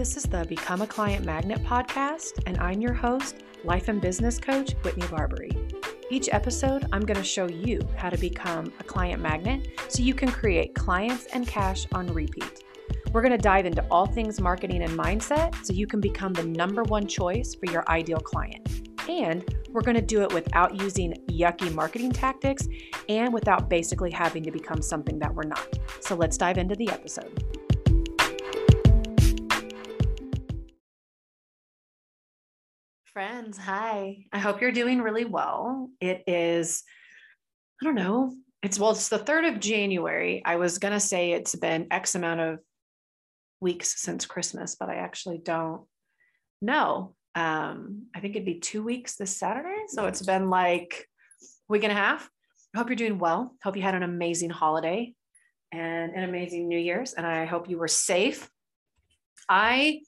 This is the Become a Client Magnet podcast, and I'm your host, life and business coach, Whitney Barbery. Each episode, I'm going to show you how to become a client magnet so you can create clients and cash on repeat. We're going to dive into all things marketing and mindset so you can become the number one choice for your ideal client. And we're going to do it without using yucky marketing tactics and without basically having to become something that we're not. So let's dive into the episode. Friends, hi. I hope you're doing really well. It is, I don't know, it's well, it's the 3rd of January. I was going to say it's been X amount of weeks since Christmas, but I actually don't know. Um, I think it'd be two weeks this Saturday. So it's been like week and a half. I hope you're doing well. Hope you had an amazing holiday and an amazing New Year's. And I hope you were safe. I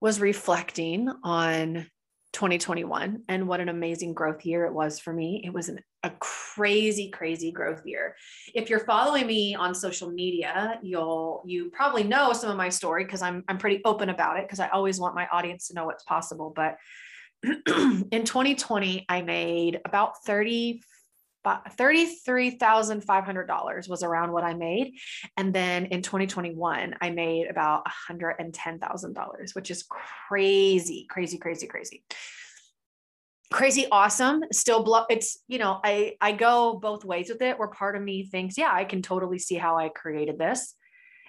was reflecting on 2021 and what an amazing growth year it was for me. It was an, a crazy, crazy growth year. If you're following me on social media, you'll you probably know some of my story because I'm I'm pretty open about it because I always want my audience to know what's possible. But in 2020, I made about 30 $33,500 was around what I made. And then in 2021, I made about $110,000, which is crazy, crazy, crazy, crazy. Crazy awesome. Still blow it's, you know, I I go both ways with it where part of me thinks, yeah, I can totally see how I created this.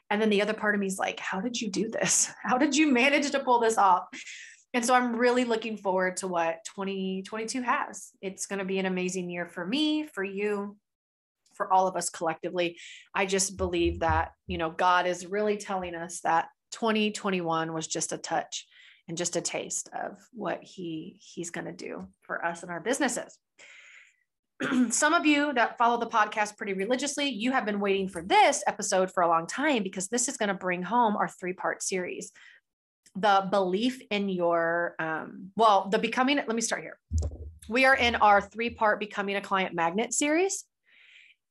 And then the other part of me is like, how did you do this? How did you manage to pull this off? And so I'm really looking forward to what 2022 has. It's going to be an amazing year for me, for you, for all of us collectively. I just believe that, you know, God is really telling us that 2021 was just a touch and just a taste of what he he's going to do for us and our businesses. Some of you that follow the podcast pretty religiously, you have been waiting for this episode for a long time because this is going to bring home our three-part series the belief in your um, well the becoming let me start here. We are in our three part becoming a client magnet series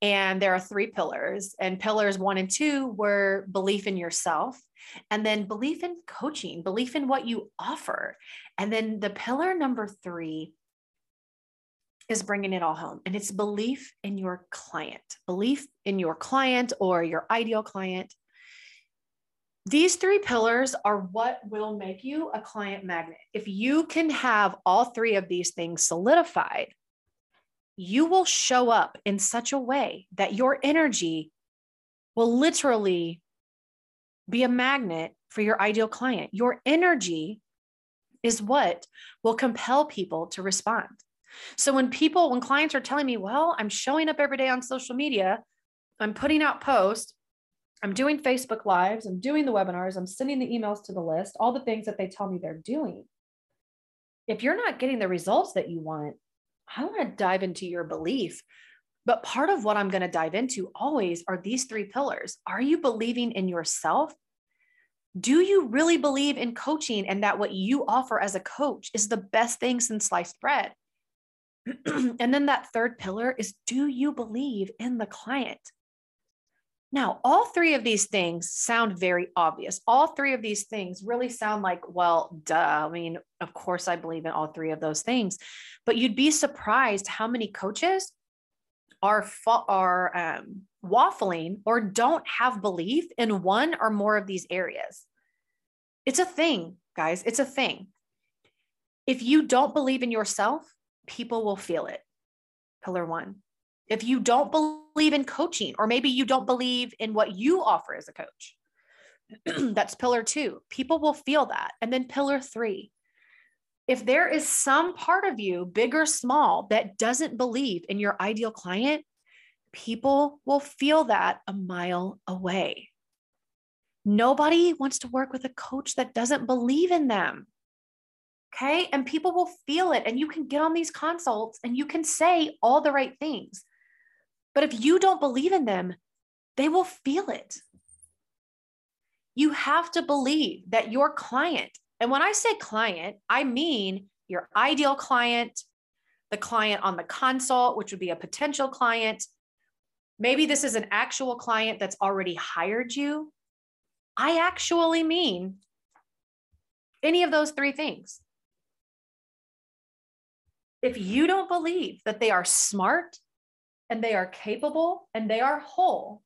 and there are three pillars and pillars one and two were belief in yourself and then belief in coaching belief in what you offer and then the pillar number three is bringing it all home and it's belief in your client belief in your client or your ideal client these three pillars are what will make you a client magnet. If you can have all three of these things solidified, you will show up in such a way that your energy will literally be a magnet for your ideal client. Your energy is what will compel people to respond. So when people, when clients are telling me, well, I'm showing up every day on social media, I'm putting out posts, I'm doing Facebook Lives, I'm doing the webinars, I'm sending the emails to the list, all the things that they tell me they're doing. If you're not getting the results that you want, I want to dive into your belief. But part of what I'm going to dive into always are these three pillars. Are you believing in yourself? Do you really believe in coaching and that what you offer as a coach is the best thing since sliced bread? and then that third pillar is do you believe in the client? Now, all three of these things sound very obvious. All three of these things really sound like, well, duh. I mean, of course, I believe in all three of those things, but you'd be surprised how many coaches are are um, waffling or don't have belief in one or more of these areas. It's a thing, guys. It's a thing. If you don't believe in yourself, people will feel it. Pillar one. If you don't believe in coaching, or maybe you don't believe in what you offer as a coach, that's pillar two. People will feel that. And then pillar three, if there is some part of you, big or small, that doesn't believe in your ideal client, people will feel that a mile away. Nobody wants to work with a coach that doesn't believe in them. Okay. And people will feel it. And you can get on these consults and you can say all the right things. But if you don't believe in them, they will feel it. You have to believe that your client, and when I say client, I mean your ideal client, the client on the consult, which would be a potential client. Maybe this is an actual client that's already hired you. I actually mean any of those three things. If you don't believe that they are smart and they are capable and they are whole,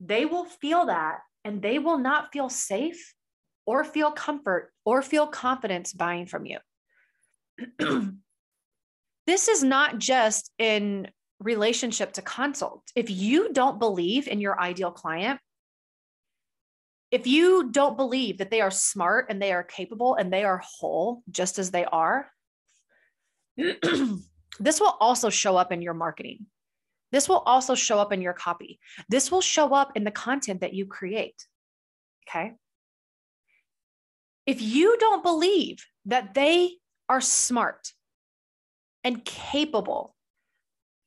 they will feel that and they will not feel safe or feel comfort or feel confidence buying from you. this is not just in relationship to consult. If you don't believe in your ideal client, if you don't believe that they are smart and they are capable and they are whole just as they are, this will also show up in your marketing. This will also show up in your copy. This will show up in the content that you create. Okay. If you don't believe that they are smart and capable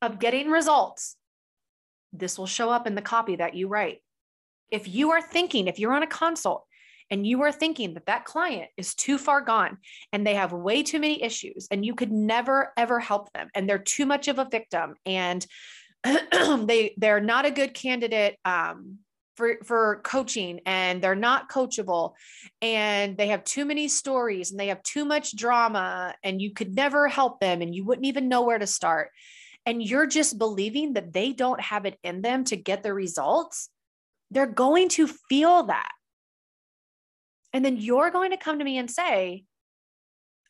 of getting results, this will show up in the copy that you write. If you are thinking, if you're on a consult and you are thinking that that client is too far gone and they have way too many issues and you could never ever help them and they're too much of a victim and they they're not a good candidate um, for for coaching and they're not coachable and they have too many stories and they have too much drama and you could never help them and you wouldn't even know where to start. And you're just believing that they don't have it in them to get the results. They're going to feel that and then you're going to come to me and say,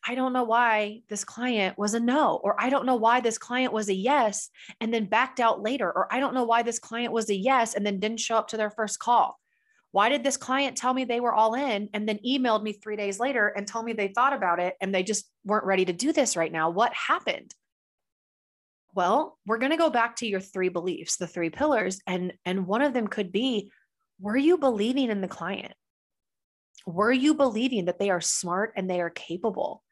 I don't know why this client was a no, or I don't know why this client was a yes and then backed out later, or I don't know why this client was a yes and then didn't show up to their first call. Why did this client tell me they were all in and then emailed me three days later and told me they thought about it and they just weren't ready to do this right now? What happened? Well, we're going to go back to your three beliefs, the three pillars, and and one of them could be were you believing in the client? Were you believing that they are smart and they are capable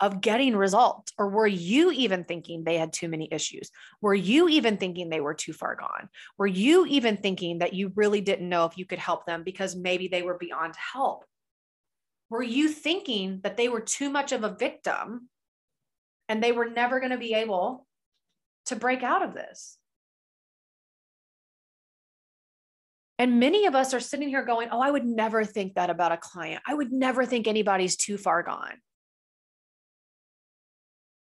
of getting results? Or were you even thinking they had too many issues? Were you even thinking they were too far gone? Were you even thinking that you really didn't know if you could help them because maybe they were beyond help? Were you thinking that they were too much of a victim and they were never going to be able to break out of this? And many of us are sitting here going, Oh, I would never think that about a client. I would never think anybody's too far gone.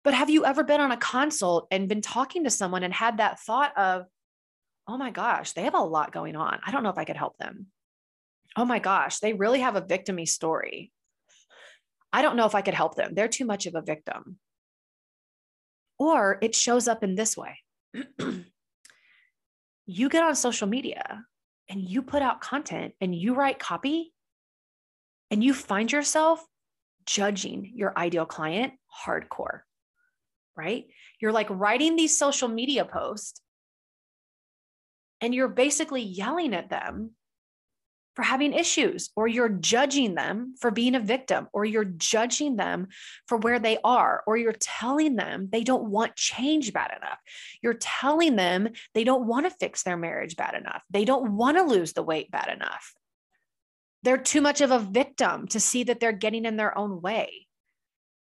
But have you ever been on a consult and been talking to someone and had that thought of, Oh my gosh, they have a lot going on. I don't know if I could help them. Oh my gosh, they really have a victimy story. I don't know if I could help them. They're too much of a victim. Or it shows up in this way you get on social media and you put out content and you write copy and you find yourself judging your ideal client hardcore, right? You're like writing these social media posts and you're basically yelling at them for having issues, or you're judging them for being a victim, or you're judging them for where they are, or you're telling them they don't want change bad enough. You're telling them they don't want to fix their marriage bad enough. They don't want to lose the weight bad enough. They're too much of a victim to see that they're getting in their own way.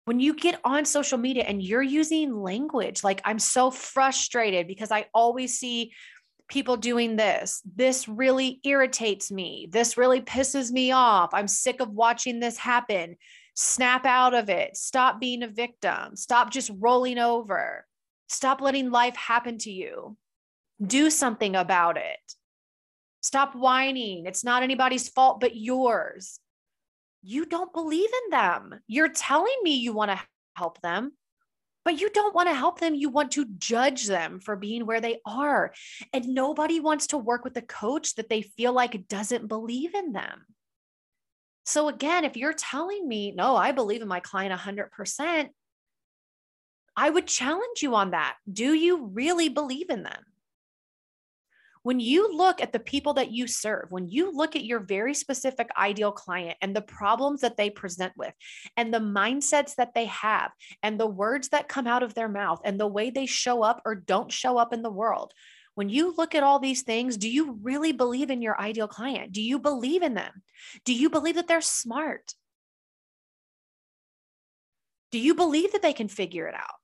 When you get on social media and you're using language like, I'm so frustrated because I always see people doing this. This really irritates me. This really pisses me off. I'm sick of watching this happen. Snap out of it. Stop being a victim. Stop just rolling over. Stop letting life happen to you. Do something about it. Stop whining. It's not anybody's fault but yours. You don't believe in them. You're telling me you want to help them, but you don't want to help them. You want to judge them for being where they are. And nobody wants to work with a coach that they feel like doesn't believe in them. So, again, if you're telling me, no, I believe in my client 100%, I would challenge you on that. Do you really believe in them? When you look at the people that you serve, when you look at your very specific ideal client and the problems that they present with, and the mindsets that they have, and the words that come out of their mouth, and the way they show up or don't show up in the world, when you look at all these things, do you really believe in your ideal client? Do you believe in them? Do you believe that they're smart? Do you believe that they can figure it out?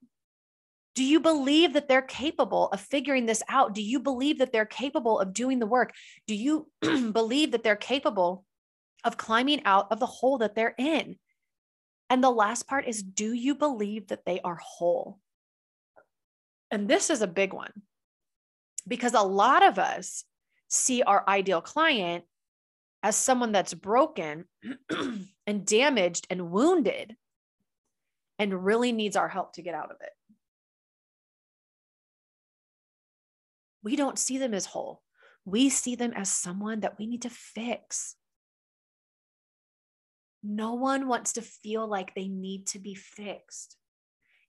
Do you believe that they're capable of figuring this out? Do you believe that they're capable of doing the work? Do you believe that they're capable of climbing out of the hole that they're in. And the last part is do you believe that they are whole? And this is a big one because a lot of us see our ideal client as someone that's broken and damaged and wounded and really needs our help to get out of it. We don't see them as whole. We see them as someone that we need to fix. No one wants to feel like they need to be fixed.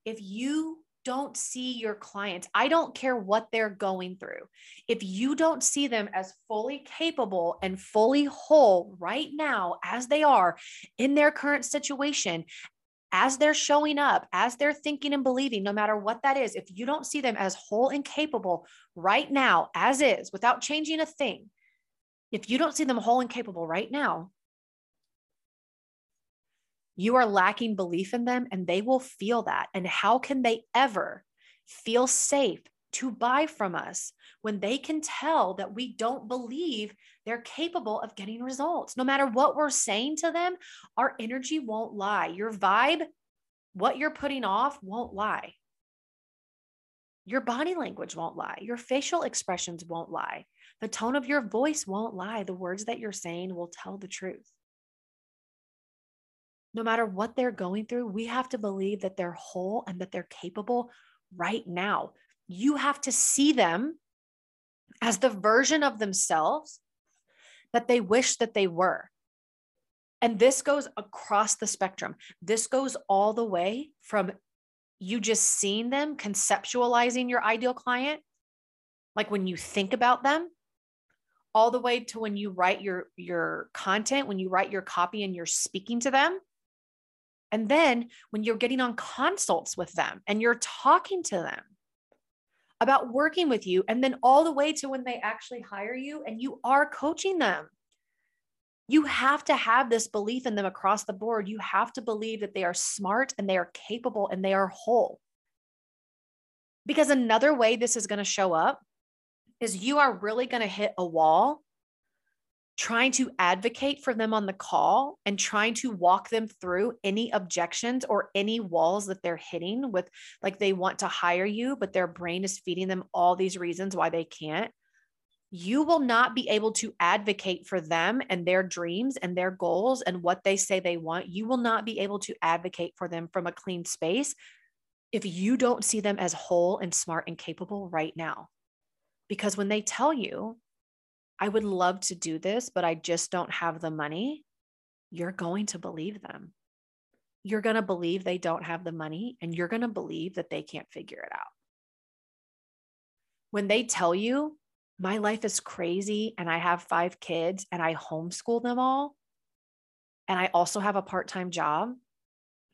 If you don't see your clients, I don't care what they're going through. If you don't see them as fully capable and fully whole right now, as they are in their current situation, as they're showing up, as they're thinking and believing, no matter what that is, if you don't see them as whole and capable right now, as is, without changing a thing, if you don't see them whole and capable right now, you are lacking belief in them and they will feel that. And how can they ever feel safe to buy from us when they can tell that we don't believe they're capable of getting results. No matter what we're saying to them, our energy won't lie. Your vibe, what you're putting off, won't lie. Your body language won't lie. Your facial expressions won't lie. The tone of your voice won't lie. The words that you're saying will tell the truth. No matter what they're going through, we have to believe that they're whole and that they're capable right now. You have to see them as the version of themselves that they wish that they were. And this goes across the spectrum. This goes all the way from you just seeing them, conceptualizing your ideal client, like when you think about them, all the way to when you write your your content, when you write your copy and you're speaking to them. And then when you're getting on consults with them and you're talking to them about working with you, and then all the way to when they actually hire you and you are coaching them. You have to have this belief in them across the board. You have to believe that they are smart and they are capable and they are whole. Because another way this is going to show up is you are really going to hit a wall trying to advocate for them on the call and trying to walk them through any objections or any walls that they're hitting with like they want to hire you but their brain is feeding them all these reasons why they can't you will not be able to advocate for them and their dreams and their goals and what they say they want. You will not be able to advocate for them from a clean space if you don't see them as whole and smart and capable right now. Because when they tell you I would love to do this, but I just don't have the money, you're going to believe them. You're going to believe they don't have the money and you're going to believe that they can't figure it out. When they tell you, my life is crazy and I have five kids and I homeschool them all, and I also have a part time job,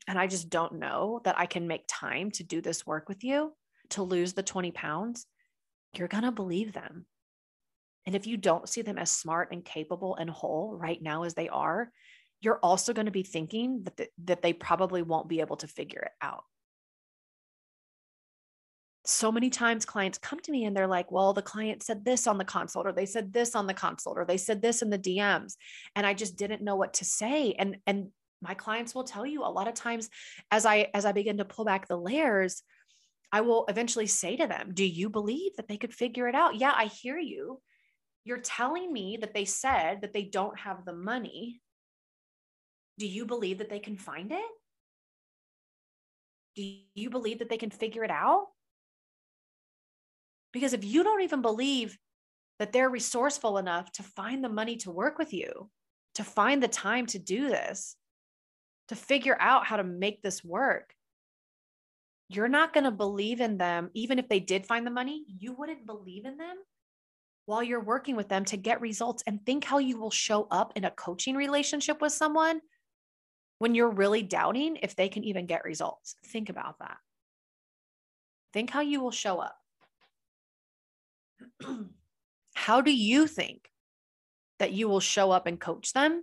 and I just don't know that I can make time to do this work with you to lose the 20 pounds, you're going to believe them and if you don't see them as smart and capable and whole right now as they are, you're also going to be thinking that, the, that they probably won't be able to figure it out. So many times clients come to me and they're like, well, the client said this on the consult, or they said this on the consult, or they said this in the DMs. And I just didn't know what to say. And, and my clients will tell you a lot of times as I as I begin to pull back the layers, I will eventually say to them, Do you believe that they could figure it out? Yeah, I hear you. You're telling me that they said that they don't have the money. Do you believe that they can find it? Do you believe that they can figure it out? Because if you don't even believe that they're resourceful enough to find the money to work with you, to find the time to do this, to figure out how to make this work, you're not going to believe in them. Even if they did find the money, you wouldn't believe in them while you're working with them to get results and think how you will show up in a coaching relationship with someone when you're really doubting if they can even get results. Think about that. Think how you will show up. how do you think that you will show up and coach them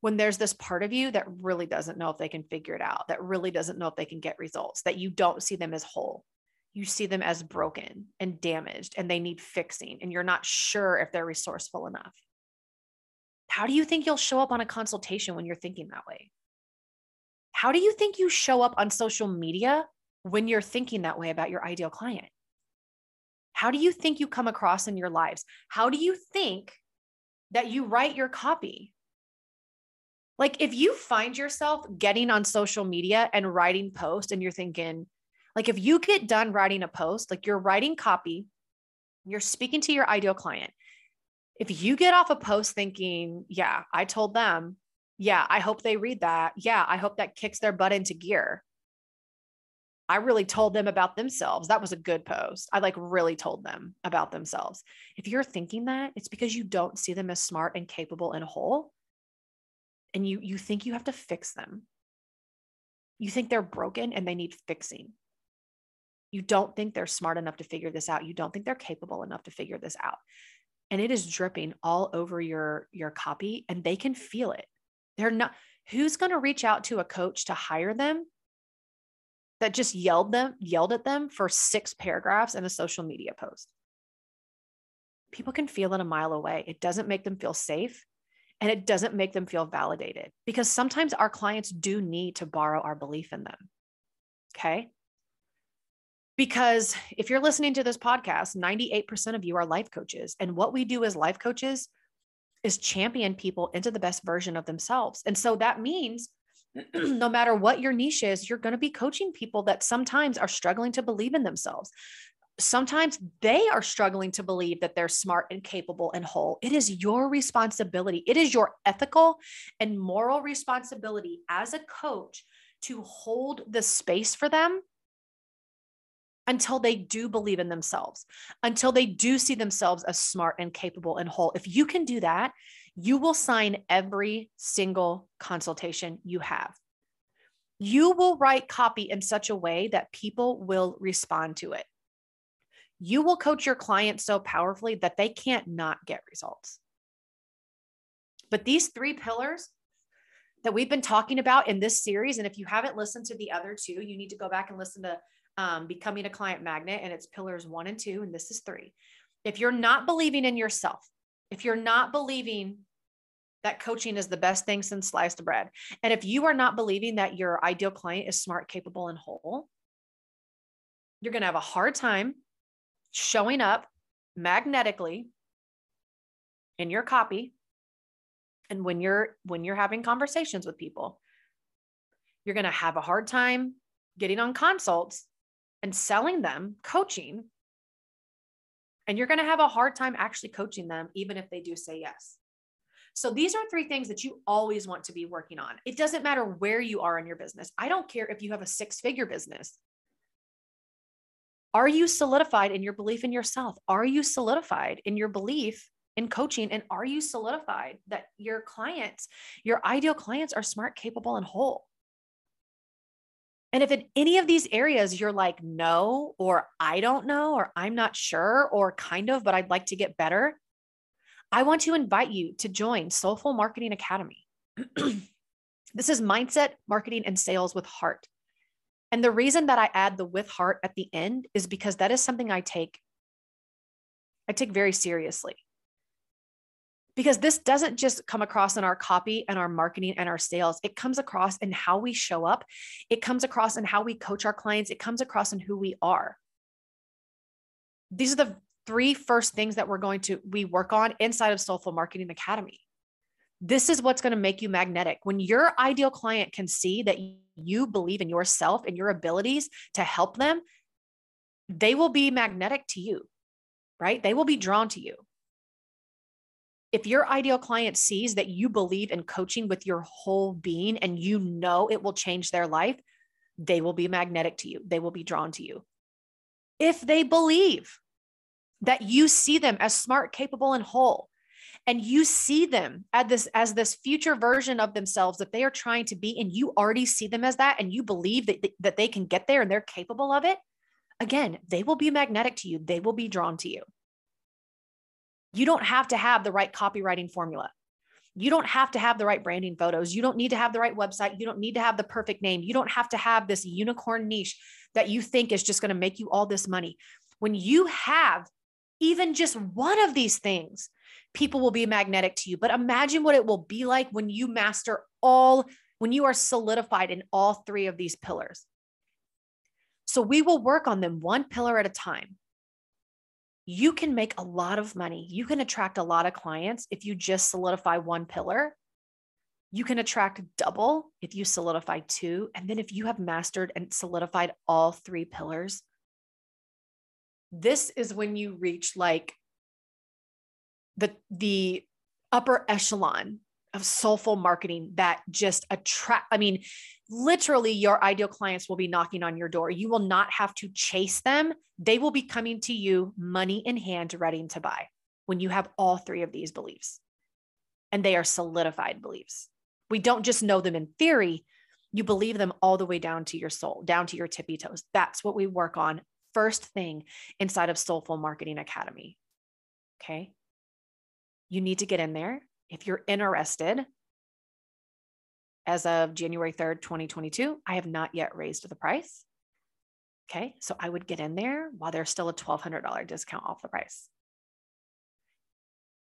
when there's this part of you that really doesn't know if they can figure it out, that really doesn't know if they can get results, that you don't see them as whole? You see them as broken and damaged and they need fixing and you're not sure if they're resourceful enough. How do you think you'll show up on a consultation when you're thinking that way? How do you think you show up on social media when you're thinking that way about your ideal client? How do you think you come across in your lives? How do you think that you write your copy? Like if you find yourself getting on social media and writing posts and you're thinking, like if you get done writing a post, like you're writing copy, you're speaking to your ideal client. If you get off a post thinking, yeah, I told them, yeah, I hope they read that. Yeah, I hope that kicks their butt into gear. I really told them about themselves. That was a good post. I like really told them about themselves. If you're thinking that, it's because you don't see them as smart and capable and whole. And you you think you have to fix them. You think they're broken and they need fixing. You don't think they're smart enough to figure this out. You don't think they're capable enough to figure this out. And it is dripping all over your your copy and they can feel it. They're not who's going to reach out to a coach to hire them that just yelled them yelled at them for six paragraphs in a social media post people can feel it a mile away it doesn't make them feel safe and it doesn't make them feel validated because sometimes our clients do need to borrow our belief in them okay because if you're listening to this podcast 98% of you are life coaches and what we do as life coaches is champion people into the best version of themselves and so that means no matter what your niche is, you're going to be coaching people that sometimes are struggling to believe in themselves. Sometimes they are struggling to believe that they're smart and capable and whole. It is your responsibility. It is your ethical and moral responsibility as a coach to hold the space for them until they do believe in themselves, until they do see themselves as smart and capable and whole. If you can do that, you will sign every single consultation you have. You will write copy in such a way that people will respond to it. You will coach your clients so powerfully that they can't not get results. But these three pillars that we've been talking about in this series, and if you haven't listened to the other two, you need to go back and listen to um, Becoming a Client Magnet, and it's pillars one and two, and this is three. If you're not believing in yourself, if you're not believing that coaching is the best thing since sliced bread, and if you are not believing that your ideal client is smart, capable, and whole, you're going to have a hard time showing up magnetically in your copy and when you're when you're having conversations with people you're going to have a hard time getting on consults and selling them coaching and you're going to have a hard time actually coaching them, even if they do say yes. So these are three things that you always want to be working on. It doesn't matter where you are in your business. I don't care if you have a six figure business. Are you solidified in your belief in yourself? Are you solidified in your belief in coaching? And are you solidified that your clients, your ideal clients, are smart, capable, and whole? And if in any of these areas you're like, no, or I don't know, or I'm not sure, or kind of, but I'd like to get better, I want to invite you to join Soulful Marketing Academy. this is mindset, marketing, and sales with heart. And the reason that I add the with heart at the end is because that is something I take I take very seriously because this doesn't just come across in our copy and our marketing and our sales. It comes across in how we show up. It comes across in how we coach our clients. It comes across in who we are. These are the three first things that we're going to we work on inside of Soulful Marketing Academy. This is what's going to make you magnetic. When your ideal client can see that you believe in yourself and your abilities to help them, they will be magnetic to you, right? They will be drawn to you if your ideal client sees that you believe in coaching with your whole being and you know it will change their life, they will be magnetic to you. They will be drawn to you. If they believe that you see them as smart, capable, and whole, and you see them as this as this future version of themselves that they are trying to be, and you already see them as that, and you believe that, that they can get there and they're capable of it, again, they will be magnetic to you. They will be drawn to you. You don't have to have the right copywriting formula. You don't have to have the right branding photos. You don't need to have the right website. You don't need to have the perfect name. You don't have to have this unicorn niche that you think is just going to make you all this money. When you have even just one of these things, people will be magnetic to you. But imagine what it will be like when you master all, when you are solidified in all three of these pillars. So we will work on them one pillar at a time. You can make a lot of money. You can attract a lot of clients if you just solidify one pillar. You can attract double if you solidify two. And then if you have mastered and solidified all three pillars, this is when you reach like the the upper echelon of soulful marketing that just attract i mean literally your ideal clients will be knocking on your door. You will not have to chase them. They will be coming to you money in hand ready to buy when you have all three of these beliefs. And they are solidified beliefs. We don't just know them in theory. You believe them all the way down to your soul down to your tippy toes. That's what we work on first thing inside of soulful marketing academy. Okay? You need to get in there. If you're interested, as of January 3rd, 2022, I have not yet raised the price. Okay, so I would get in there while there's still a $1,200 discount off the price.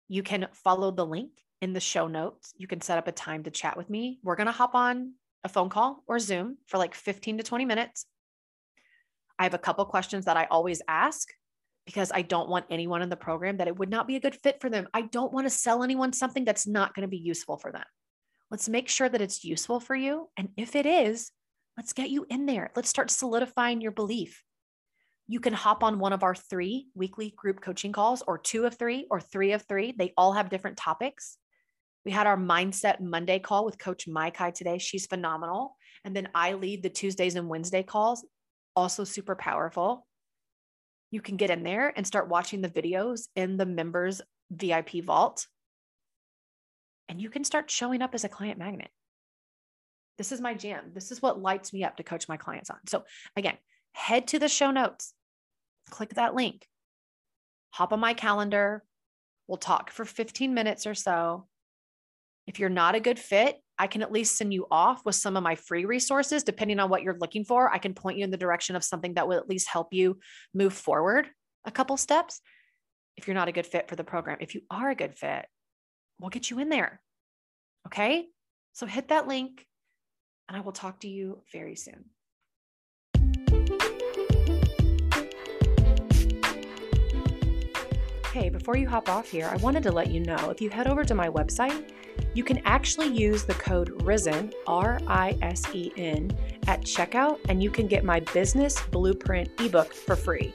You can follow the link in the show notes. You can set up a time to chat with me. We're going to hop on a phone call or Zoom for like 15 to 20 minutes. I have a couple questions that I always ask because I don't want anyone in the program that it would not be a good fit for them. I don't want to sell anyone something that's not going to be useful for them. Let's make sure that it's useful for you. And if it is, let's get you in there. Let's start solidifying your belief. You can hop on one of our three weekly group coaching calls, or two of three, or three of three. They all have different topics. We had our Mindset Monday call with Coach Maikai today. She's phenomenal. And then I lead the Tuesdays and Wednesday calls, also super powerful you can get in there and start watching the videos in the members VIP vault. And you can start showing up as a client magnet. This is my jam. This is what lights me up to coach my clients on. So, again, head to the show notes, click that link, hop on my calendar. We'll talk for 15 minutes or so. If you're not a good fit, I can at least send you off with some of my free resources. Depending on what you're looking for, I can point you in the direction of something that will at least help you move forward a couple steps. If you're not a good fit for the program, if you are a good fit, we'll get you in there. Okay. So hit that link and I will talk to you very soon. Hey, before you hop off here, I wanted to let you know if you head over to my website, you can actually use the code RISEN, R I S E N, at checkout, and you can get my business blueprint ebook for free.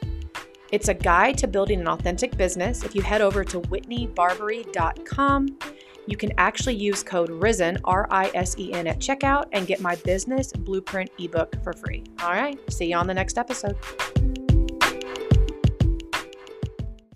It's a guide to building an authentic business. If you head over to whitneybarbery.com, you can actually use code RISEN, R I S E N, at checkout and get my business blueprint ebook for free. All right, see you on the next episode.